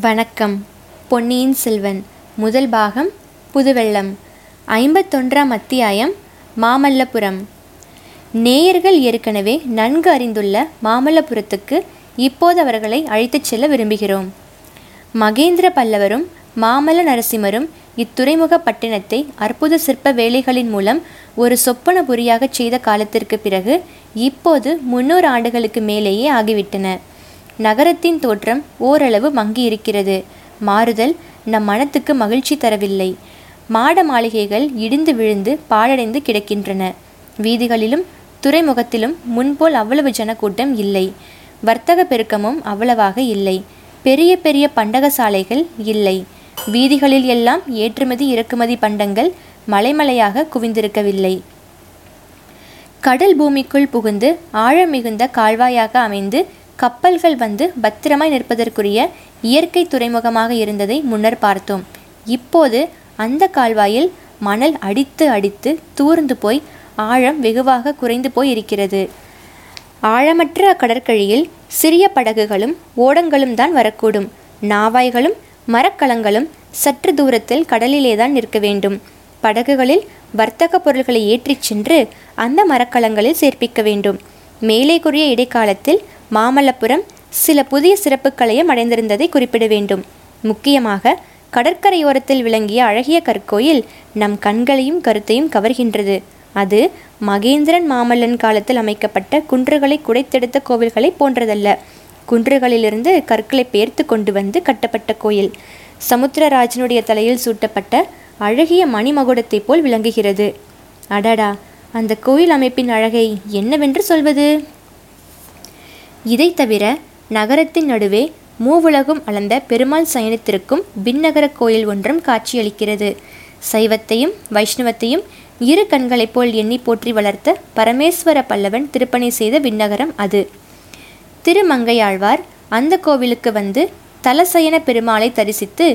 வணக்கம். பொன்னியின் செல்வன். முதல் பாகம் புதுவெள்ளம். ஐம்பத்தொன்றாம் அத்தியாயம் மாமல்லபுரம். நேயர்கள் ஏற்கனவே நன்கு அறிந்துள்ள மாமல்லபுரத்துக்கு இப்போது அவர்களை அழைத்துச் செல்ல விரும்புகிறோம். மகேந்திர பல்லவரும் மாமல்ல நரசிம்மரும் இத்துறைமுக பட்டினத்தை அற்புத சிற்ப வேலைகளின் மூலம் ஒரு சொப்பனபுரியாகச் செய்த காலத்திற்கு பிறகு இப்போது முன்னூறு ஆண்டுகளுக்கு மேலேயே ஆகிவிட்டன. நகரத்தின் தோற்றம் ஓரளவு மங்கியிருக்கிறது. மாறுதல் நம் மனத்துக்கு மகிழ்ச்சி தரவில்லை. மாட மாளிகைகள் இடிந்து விழுந்து பாழடைந்து கிடக்கின்றன. வீதிகளிலும் துறைமுகத்திலும் முன்போல் அவ்வளவு ஜனக்கூட்டம் இல்லை. வர்த்தக பெருக்கமும் அவ்வளவாக இல்லை. பெரிய பெரிய பண்டகசாலைகள் இல்லை. வீதிகளில் எல்லாம் ஏற்றுமதி இறக்குமதி பண்டங்கள் மலைமலையாக குவிந்திருக்கவில்லை. கடல் பூமிக்குள் புகுந்து ஆழம் மிகுந்த கால்வாயாக அமைந்து கப்பல்கள் வந்து பத்திரமாய் நிற்பதற்குரிய இயற்கை துறைமுகமாக இருந்ததை முன்னர் பார்த்தோம். இப்போது அந்த கால்வாயில் மணல் அடித்து அடித்து தூர்ந்து போய் ஆழம் வெகுவாக குறைந்து போய் இருக்கிறது. ஆழமற்ற அக்கடற்கழியில் சிறிய படகுகளும் ஓடங்களும் தான் வரக்கூடும். நாவாய்களும் மரக்கலங்களும் சற்று தூரத்தில் கடலிலேதான் நிற்க வேண்டும். படகுகளில் வர்த்தக பொருள்களை ஏற்றிச் சென்று அந்த மரக்கலங்களில் சேர்ப்பிக்க வேண்டும். மேலே கூறிய இடைக்காலத்தில் மாமல்லபுரம் சில புதிய சிறப்புகளையும் அடைந்திருந்ததை குறிப்பிட வேண்டும். முக்கியமாக கடற்கரையோரத்தில் விளங்கிய அழகிய கற்கோயில் நம் கண்களையும் கருத்தையும் கவர்கின்றது. அது மகேந்திரன் மாமல்லன் காலத்தில் அமைக்கப்பட்ட குன்றுகளை குடைத்தெடுத்த கோவில்களை போன்றதல்ல. குன்றுகளிலிருந்து கற்களை பெயர்த்து கொண்டு வந்து கட்டப்பட்ட கோயில். சமுத்திரராஜனுடைய தலையில் சூட்டப்பட்ட அழகிய மணிமகுடத்தைப் போல் விளங்குகிறது. அடடா! அந்த கோயில் அமைப்பின் அழகை என்னவென்று சொல்வது? இதை தவிர நகரத்தின் நடுவே மூவுலகும் அளந்த பெருமாள் சயனித்திருக்கும் விண்ணகர கோயில் ஒன்றும் காட்சியளிக்கிறது. சைவத்தையும் வைஷ்ணவத்தையும் இரு கண்களைப் போல் எண்ணி போற்றி வளர்த்த பரமேஸ்வர பல்லவன் திருப்பணி செய்த விண்ணகரம் அது. திருமங்கையாழ்வார் அந்த கோவிலுக்கு வந்து தலசயன பெருமாளை தரிசித்து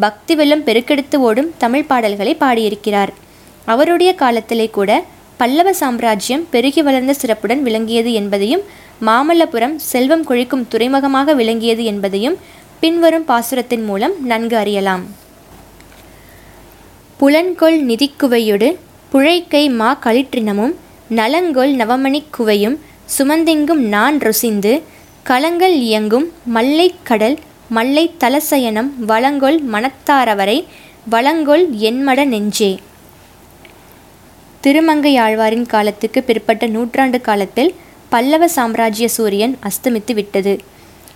பக்தி வெள்ளம் பெருக்கெடுத்து ஓடும் தமிழ் பாடல்களை பாடியிருக்கிறார். அவருடைய காலத்திலே கூட பல்லவ சாம்ராஜ்யம் பெருகி வளர்ந்த சிறப்புடன் விளங்கியது என்பதையும் மாமல்லபுரம் செல்வம் கொழிக்கும் துறைமுகமாக விளங்கியது என்பதையும் பின்வரும் பாசுரத்தின் மூலம் நன்கு அறியலாம். புலன்கொள் நிதிக்குவையொடு புழைக்கை மா களிற்றினமும் நலங்கொள் நவமணிக் குவையும் சுமந்தெங்கும் நான் ருசிந்து களங்கள் இயங்கும் மல்லை கடல் மல்லை தலசயனம் வளங்கொள் மனத்தாரவரை வளங்கொள் என்மட நெஞ்சே. திருமங்கையாழ்வாரின் காலத்துக்கு பிற்பட்ட நூற்றாண்டு காலத்தில் பல்லவ சாம்ராஜ்ய சூரியன் அஸ்தமித்து விட்டது.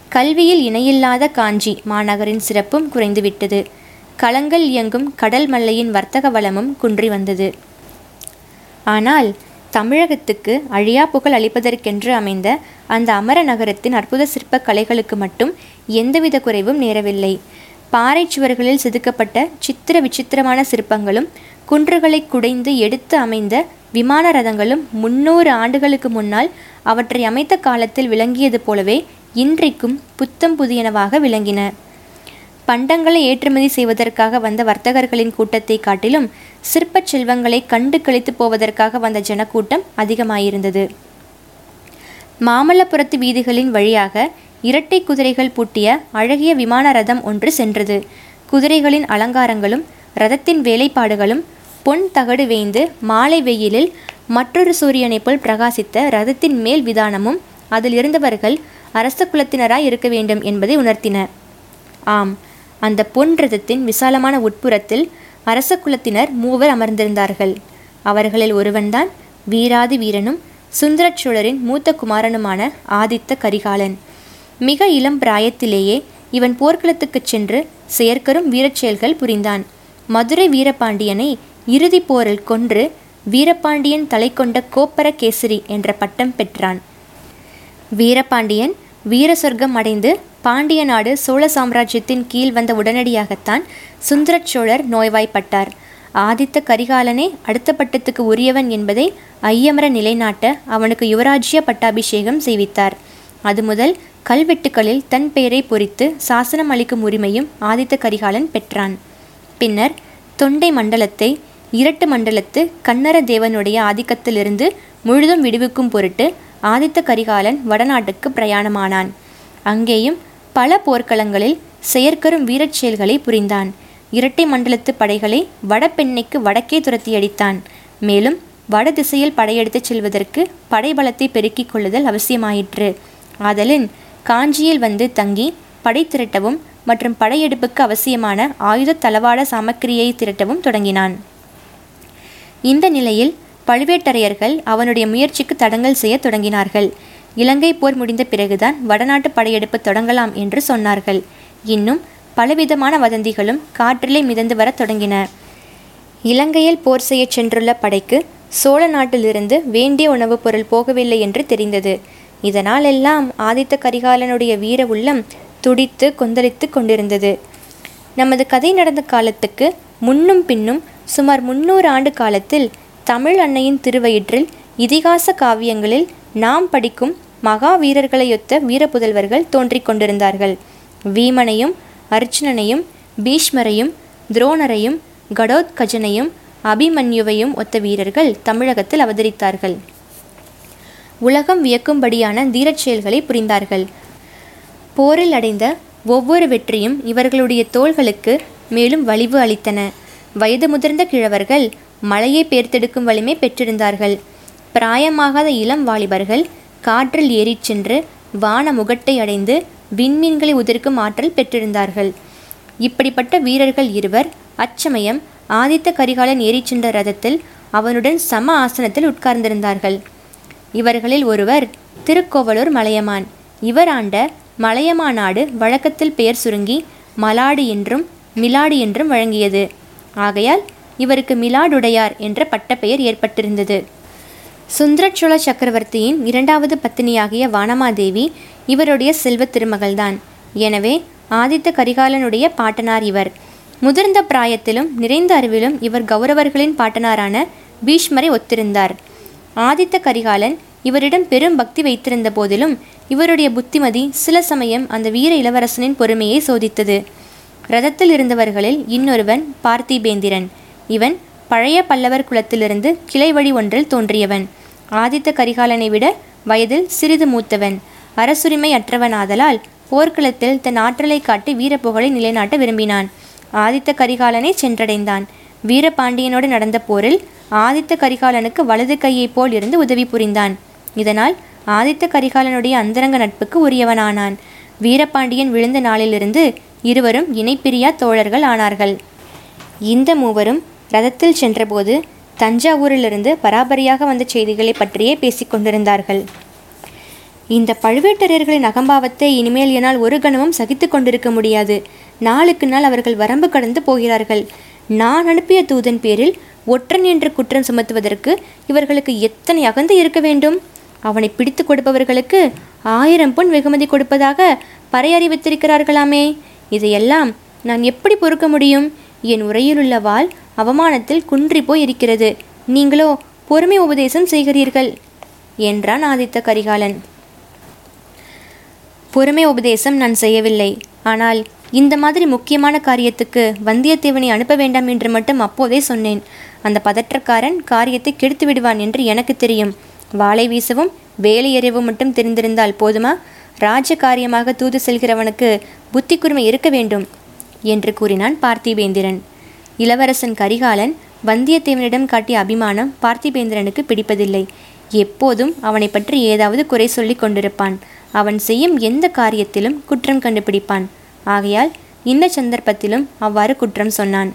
கல்வியில் இணையில்லாத காஞ்சி மாநகரின் சிறப்பும் குறைந்துவிட்டது. களங்கள் இயங்கும் கடல் மல்லையின் வர்த்தக வளமும் குன்றி வந்தது. ஆனால் தமிழகத்துக்கு அழியா புகழ் அளிப்பதற்கென்று அமைந்த அந்த அமர நகரத்தின் அற்புத சிற்ப கலைகளுக்கு மட்டும் எந்தவித குறைவும் நேரவில்லை. பாறை சுவர்களில் செதுக்கப்பட்ட சித்திர விசித்திரமான சிற்பங்களும் குன்றுகளை குடைந்து எடுத்து அமைந்த விமான ரதங்களும் முன்னூறு ஆண்டுகளுக்கு முன்னால் அவற்றை அமைத்த காலத்தில் விளங்கியது போலவே இன்றைக்கும் புத்தம் புதியனவாக விளங்கின. பண்டங்களை ஏற்றுமதி செய்வதற்காக வந்த வர்த்தகர்களின் கூட்டத்தை காட்டிலும் சிற்பச் செல்வங்களை கண்டு கழித்து போவதற்காக வந்த ஜனக்கூட்டம் அதிகமாயிருந்தது. மாமல்லபுரத்து வீதிகளின் வழியாக இரட்டை குதிரைகள் பூட்டிய அழகிய விமான ரதம் ஒன்று சென்றது. குதிரைகளின் அலங்காரங்களும் ரதத்தின் வேலைப்பாடுகளும் பொன் தகடு வேய்ந்து மாலை வெயிலில் மற்றொரு சூரியனைப் போல் பிரகாசித்த ரதத்தின் மேல் விதானமும் அதில் இருந்தவர்கள் அரச குலத்தினராய் இருக்க வேண்டும் என்பதை உணர்த்தின. ஆம் அந்த பொன் ரதத்தின் விசாலமான உட்புறத்தில் அரச குலத்தினர் மூவர் அமர்ந்திருந்தார்கள். அவர்களில் ஒருவன்தான் வீராதி வீரனும் சுந்தரச் சோழரின் மூத்த குமாரனுமான ஆதித்த கரிகாலன். மிக இளம் பிராயத்திலேயே இவன் போர்க்களத்துக்குச் சென்று செயற்கரும் வீரச் செயல்கள் புரிந்தான். மதுரை வீரபாண்டியனை இறுதிப் போரில் கொன்று வீரபாண்டியன் தலை கொண்ட கோப்பரகேசரி என்ற பட்டம் பெற்றான். வீரபாண்டியன் வீர சொர்க்கம் அடைந்து பாண்டிய நாடு சோழ சாம்ராஜ்யத்தின் கீழ் வந்த உடனடியாகத்தான் சுந்தர சோழர் நோய்வாய்ப்பட்டார். ஆதித்த கரிகாலனே அடுத்த பட்டத்துக்கு உரியவன் என்பதை ஐயமர நிலைநாட்ட அவனுக்கு யுவராஜ்ய பட்டாபிஷேகம் செய்வித்தார். அது முதல் கல்வெட்டுக்களில் தன் பெயரை பொறித்து சாசனம் அளிக்கும் உரிமையும் ஆதித்த கரிகாலன் பெற்றான். பின்னர் தொண்டை மண்டலத்தை இரட்டு மண்டலத்து கன்னர தேவனுடைய ஆதிக்கத்திலிருந்து முழுதும் விடுவிக்கும் பொருட்டு ஆதித்த கரிகாலன் வடநாட்டுக்கு பிரயாணமானான். அங்கேயும் பல போர்க்களங்களில் செயற்கரும் வீரச் செயல்களை புரிந்தான். இரட்டை மண்டலத்து படைகளை வடபெண்ணைக்கு வடக்கே துரத்தி அடித்தான் மேலும் வட திசையில் படையெடுத்துச் செல்வதற்கு படைபலத்தை பெருக்கிக் கொள்ளுதல் அவசியமாயிற்று. ஆதலின் காஞ்சியில் வந்து தங்கி படை திரட்டவும் மற்றும் படையெடுப்புக்கு அவசியமான ஆயுத தளவாட சாமக்கிரியை திரட்டவும் தொடங்கினான். இந்த நிலையில் பழுவேட்டரையர்கள் அவனுடைய முயற்சிக்கு தடங்கல் செய்ய தொடங்கினார்கள். இலங்கை போர் முடிந்த பிறகுதான் வடநாட்டு படையெடுப்பு தொடங்கலாம் என்று சொன்னார்கள். இன்னும் பலவிதமான வதந்திகளும் காற்றிலே மிதந்து வரத் தொடங்கின. இலங்கையில் போர் செய்யச் சென்றுள்ள படைக்கு சோழ நாட்டிலிருந்து வேண்டிய உணவுப் பொருள் போகவில்லை என்று தெரிந்தது. இதனால் எல்லாம் ஆதித்த கரிகாலனுடைய வீர உள்ளம் துடித்து கொந்தளித்து கொண்டிருந்தது. நமது கதை நடந்த காலத்துக்கு முன்னும் பின்னும் சுமார் முன்னூறு ஆண்டு காலத்தில் தமிழ் அன்னையின் திருவயிற்றில் இதிகாச காவியங்களில் நாம் படிக்கும் மகா வீரர்களையொத்த வீரப்புதல்வர்கள் தோன்றிக் கொண்டிருந்தார்கள். வீமனையும் அர்ச்சுனனையும் பீஷ்மரையும் துரோணரையும் கடோத்கஜனையும் அபிமன்யுவையும் ஒத்த வீரர்கள் தமிழகத்தில் அவதரித்தார்கள். உலகம் வியக்கும்படியான தீரச் செயல்களை புரிந்தார்கள். போரில் அடைந்த ஒவ்வொரு வெற்றியும் இவர்களுடைய தோள்களுக்கு மேலும் வலிவு அளித்தன. வயது முதிர்ந்த கிழவர்கள் மலையை பேர்த்தெடுக்கும் வலிமை பெற்றிருந்தார்கள். பிராயமாகாத இளம் வாலிபர்கள் காற்றில் ஏறிச் சென்று வான முகட்டை அடைந்து விண்மீன்களை உதிர்க்கும் ஆற்றல் பெற்றிருந்தார்கள். இப்படிப்பட்ட வீரர்கள் இருவர் அச்சமயம் ஆதித்த கரிகாலன் ஏறிச் சென்ற ரதத்தில் அவனுடன் சம ஆசனத்தில் உட்கார்ந்திருந்தார்கள். இவர்களில் ஒருவர் திருக்கோவலூர் மலையமான். இவர் ஆண்ட மலையமா நாடு வழக்கத்தில் பெயர் சுருங்கி மலாடு என்றும் மிலாடு என்றும் வழங்கியது. ஆகையால் இவருக்கு மிலாடுடையார் என்ற பட்டப்பெயர் ஏற்பட்டிருந்தது. சுந்தரச்சோழ சக்கரவர்த்தியின் இரண்டாவது பத்தினியாகிய வானமாதேவி இவருடைய செல்வ திருமகள்தான். எனவே ஆதித்த கரிகாலனுடைய பாட்டனார் இவர். முதிர்ந்த பிராயத்திலும் நிறைந்த அறிவிலும் இவர் கௌரவர்களின் பாட்டனாரான பீஷ்மரை ஒத்திருந்தார். ஆதித்த கரிகாலன் இவரிடம் பெரும் பக்தி வைத்திருந்த போதிலும் இவருடைய புத்திமதி சில சமயம் அந்த வீர இளவரசனின் பொறுமையை சோதித்தது. ரதத்தில் இருந்தவர்களில் இன்னொருவன் பார்த்திபேந்திரன். இவன் பழைய பல்லவர் குலத்திலிருந்து கிளை வழி ஒன்றில் தோன்றியவன். ஆதித்த கரிகாலனை விட வயதில் சிறிது மூத்தவன். அரசுரிமை அற்றவனாதலால் போர்க்களத்தில் தன் ஆற்றலை காட்டி வீரப்புகழை நிலைநாட்ட விரும்பினான். ஆதித்த கரிகாலனை சென்றடைந்தான். வீரபாண்டியனோடு நடந்த போரில் ஆதித்த கரிகாலனுக்கு வலது கையைப் போல் இருந்து உதவி புரிந்தான். இதனால் ஆதித்த கரிகாலனுடைய அந்தரங்க நட்புக்கு உரியவனானான். வீரபாண்டியன் விழுந்த நாளிலிருந்து இருவரும் இணைப்பிரியா தோழர்கள் ஆனார்கள். இந்த மூவரும் ரதத்தில் சென்றபோது தஞ்சாவூரிலிருந்து பராபரியாக வந்த செய்திகளை பற்றியே பேசிக் கொண்டிருந்தார்கள். இந்த பழுவேட்டரையர்களின் அகம்பாவத்தை இனிமேல் என்னால் ஒரு கணமும் சகித்து கொண்டிருக்க முடியாது. நாளுக்கு நாள் அவர்கள் வரம்பு கடந்து போகிறார்கள். நான் அனுப்பிய தூதன் பேரில் ஒற்றன் என்று குற்றம் சுமத்துவதற்கு இவர்களுக்கு எத்தனை அகந்து இருக்க வேண்டும்? அவனை பிடித்து கொடுப்பவர்களுக்கு ஆயிரம் பொன் வெகுமதி கொடுப்பதாக பறையறிவித்திருக்கிறார்களாமே. இதையெல்லாம் நான் எப்படி பொறுக்க முடியும்? என் உரையிலுள்ள வாள் அவமானத்தில் குன்றி போய் இருக்கிறது நீங்களோ பொறுமை உபதேசம் செய்கிறீர்கள் என்றான் ஆதித்த கரிகாலன். பொறுமை உபதேசம் நான் செய்யவில்லை. ஆனால் இந்த மாதிரி முக்கியமான காரியத்துக்கு வந்தியத்தேவனை அனுப்ப வேண்டாம் என்று மட்டும் அப்போதே சொன்னேன். அந்த பதற்றக்காரன் காரியத்தை கெடுத்து விடுவான் என்று எனக்கு தெரியும். வாளை வீசவும் வேலை எறியவும் மட்டும் தெரிந்திருந்தால் போதுமா? ராஜ காரியமாக தூது செல்கிறவனுக்கு புத்தி குருமை இருக்க வேண்டும் என்று கூறினான் பார்த்திபேந்திரன். இளவரசன் கரிகாலன் வந்தியத்தேவனிடம் காட்டிய அபிமானம் பார்த்திபேந்திரனுக்கு பிடிப்பதில்லை. எப்போதும் அவனை பற்றி ஏதாவது குறை சொல்லி கொண்டிருப்பான். அவன் செய்யும் எந்த காரியத்திலும் குற்றம் கண்டுபிடிப்பான். ஆகையால் இந்த சந்தர்ப்பத்திலும் அவ்வாறு குற்றம் சொன்னான்.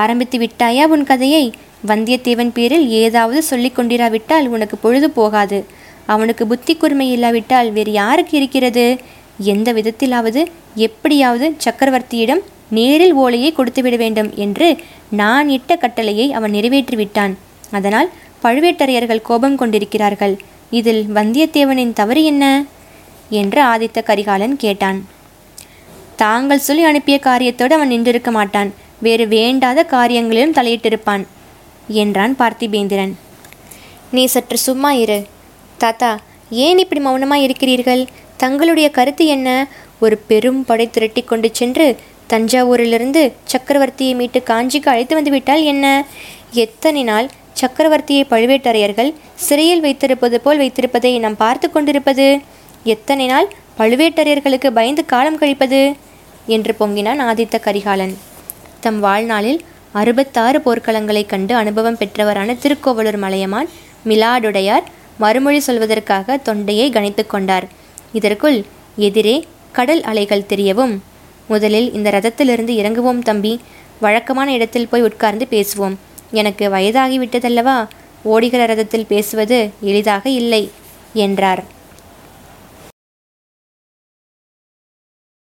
ஆரம்பித்து விட்டாயா உன் கதையை? வந்தியத்தேவன் பேரில் ஏதாவது சொல்லிக் கொண்டிராவிட்டால் உனக்கு பொழுது போகாது. அவனுக்கு புத்தி கூர்மை இல்லாவிட்டால் வேறு யாருக்கு இருக்கிறது? எந்த விதத்திலாவது எப்படியாவது சக்கரவர்த்தியிடம் நேரில் ஓலையை கொடுத்துவிட வேண்டும் என்று நான் இட்ட கட்டளையை அவன் நிறைவேற்றிவிட்டான். அதனால் பழுவேட்டரையர்கள் கோபம் கொண்டிருக்கிறார்கள். இதில் வந்தியத்தேவனின் தவறு என்ன? என்று ஆதித்த கரிகாலன் கேட்டான். தாங்கள் சொல்லி அனுப்பிய காரியத்தோடு அவன் நின்றிருக்க மாட்டான். வேறு வேண்டாத காரியங்களிலும் தலையிட்டிருப்பான் என்றான் பார்த்திபேந்திரன். நீ சற்று சும்மா இரு. தாத்தா ஏன் இப்படி மௌனமாக இருக்கிறீர்கள்? தங்களுடைய கருத்து என்ன? ஒரு பெரும் படை திரட்டி கொண்டு சென்று தஞ்சாவூரிலிருந்து சக்கரவர்த்தியை மீட்டு காஞ்சிக்கு அழைத்து வந்துவிட்டால் என்ன? எத்தனை நாள் சக்கரவர்த்தியை பழுவேட்டரையர்கள் சிறையில் வைத்திருப்பது போல் வைத்திருப்பதை நாம் பார்த்து கொண்டிருப்பது? எத்தனை நாள் பழுவேட்டரையர்களுக்கு பயந்து காலம் கழிப்பது? என்று பொங்கினான் ஆதித்த கரிகாலன். தம் வாழ்நாளில் அறுபத்தாறு போர்க்களங்களைக் கண்டு அனுபவம் பெற்றவரான திருக்கோவலூர் மலையமான் மிலாடுடையார் மறுமொழி சொல்வதற்காக தொண்டையை கணித்து கொண்டார். இதற்குள் எதிரே கடல் அலைகள் தெரியவும். முதலில் இந்த ரதத்திலிருந்து இறங்குவோம் தம்பி. வழக்கமான இடத்தில் போய் உட்கார்ந்து பேசுவோம். எனக்கு வயதாகிவிட்டதல்லவா ஓடுகிற ரதத்தில் பேசுவது எளிதாக இல்லை என்றார்.